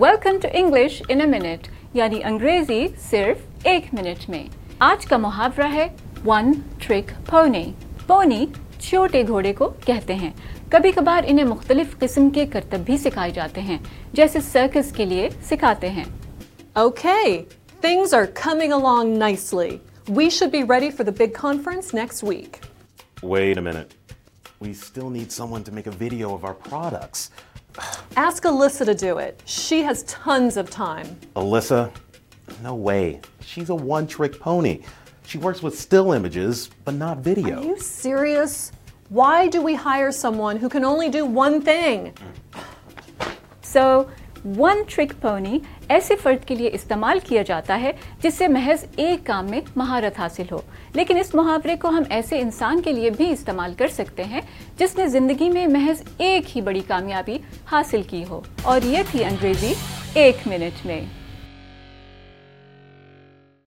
Welcome to English in a minute یعنی انگریزی صرف ایک منٹ میں آج کا محاورہ ہے ون ٹرک پونی پونی چھوٹے گھوڑے کو کہتے ہیں کبھی کبھار انہیں مختلف قسم کے کرتب بھی سکھائے جاتے ہیں جیسے سرکس کے لیے سکھاتے ہیں okay things are coming along nicely we should be ready for the big conference next week wait a minute we still need someone to make a video of our products Ask Alyssa to do it. She has tons of time. Alyssa? No way. She's a one-trick pony. She works with still images, but not video. Are you serious? Why do we hire someone who can only do one thing? So, one trick pony ایسے فرد کے لیے استعمال کیا جاتا ہے جس سے محض ایک کام میں مہارت حاصل ہو لیکن اس محاورے کو ہم ایسے انسان کے لیے بھی استعمال کر سکتے ہیں جس نے زندگی میں محض ایک ہی بڑی کامیابی حاصل کی ہو اور یہ تھی انگریزی ایک منٹ میں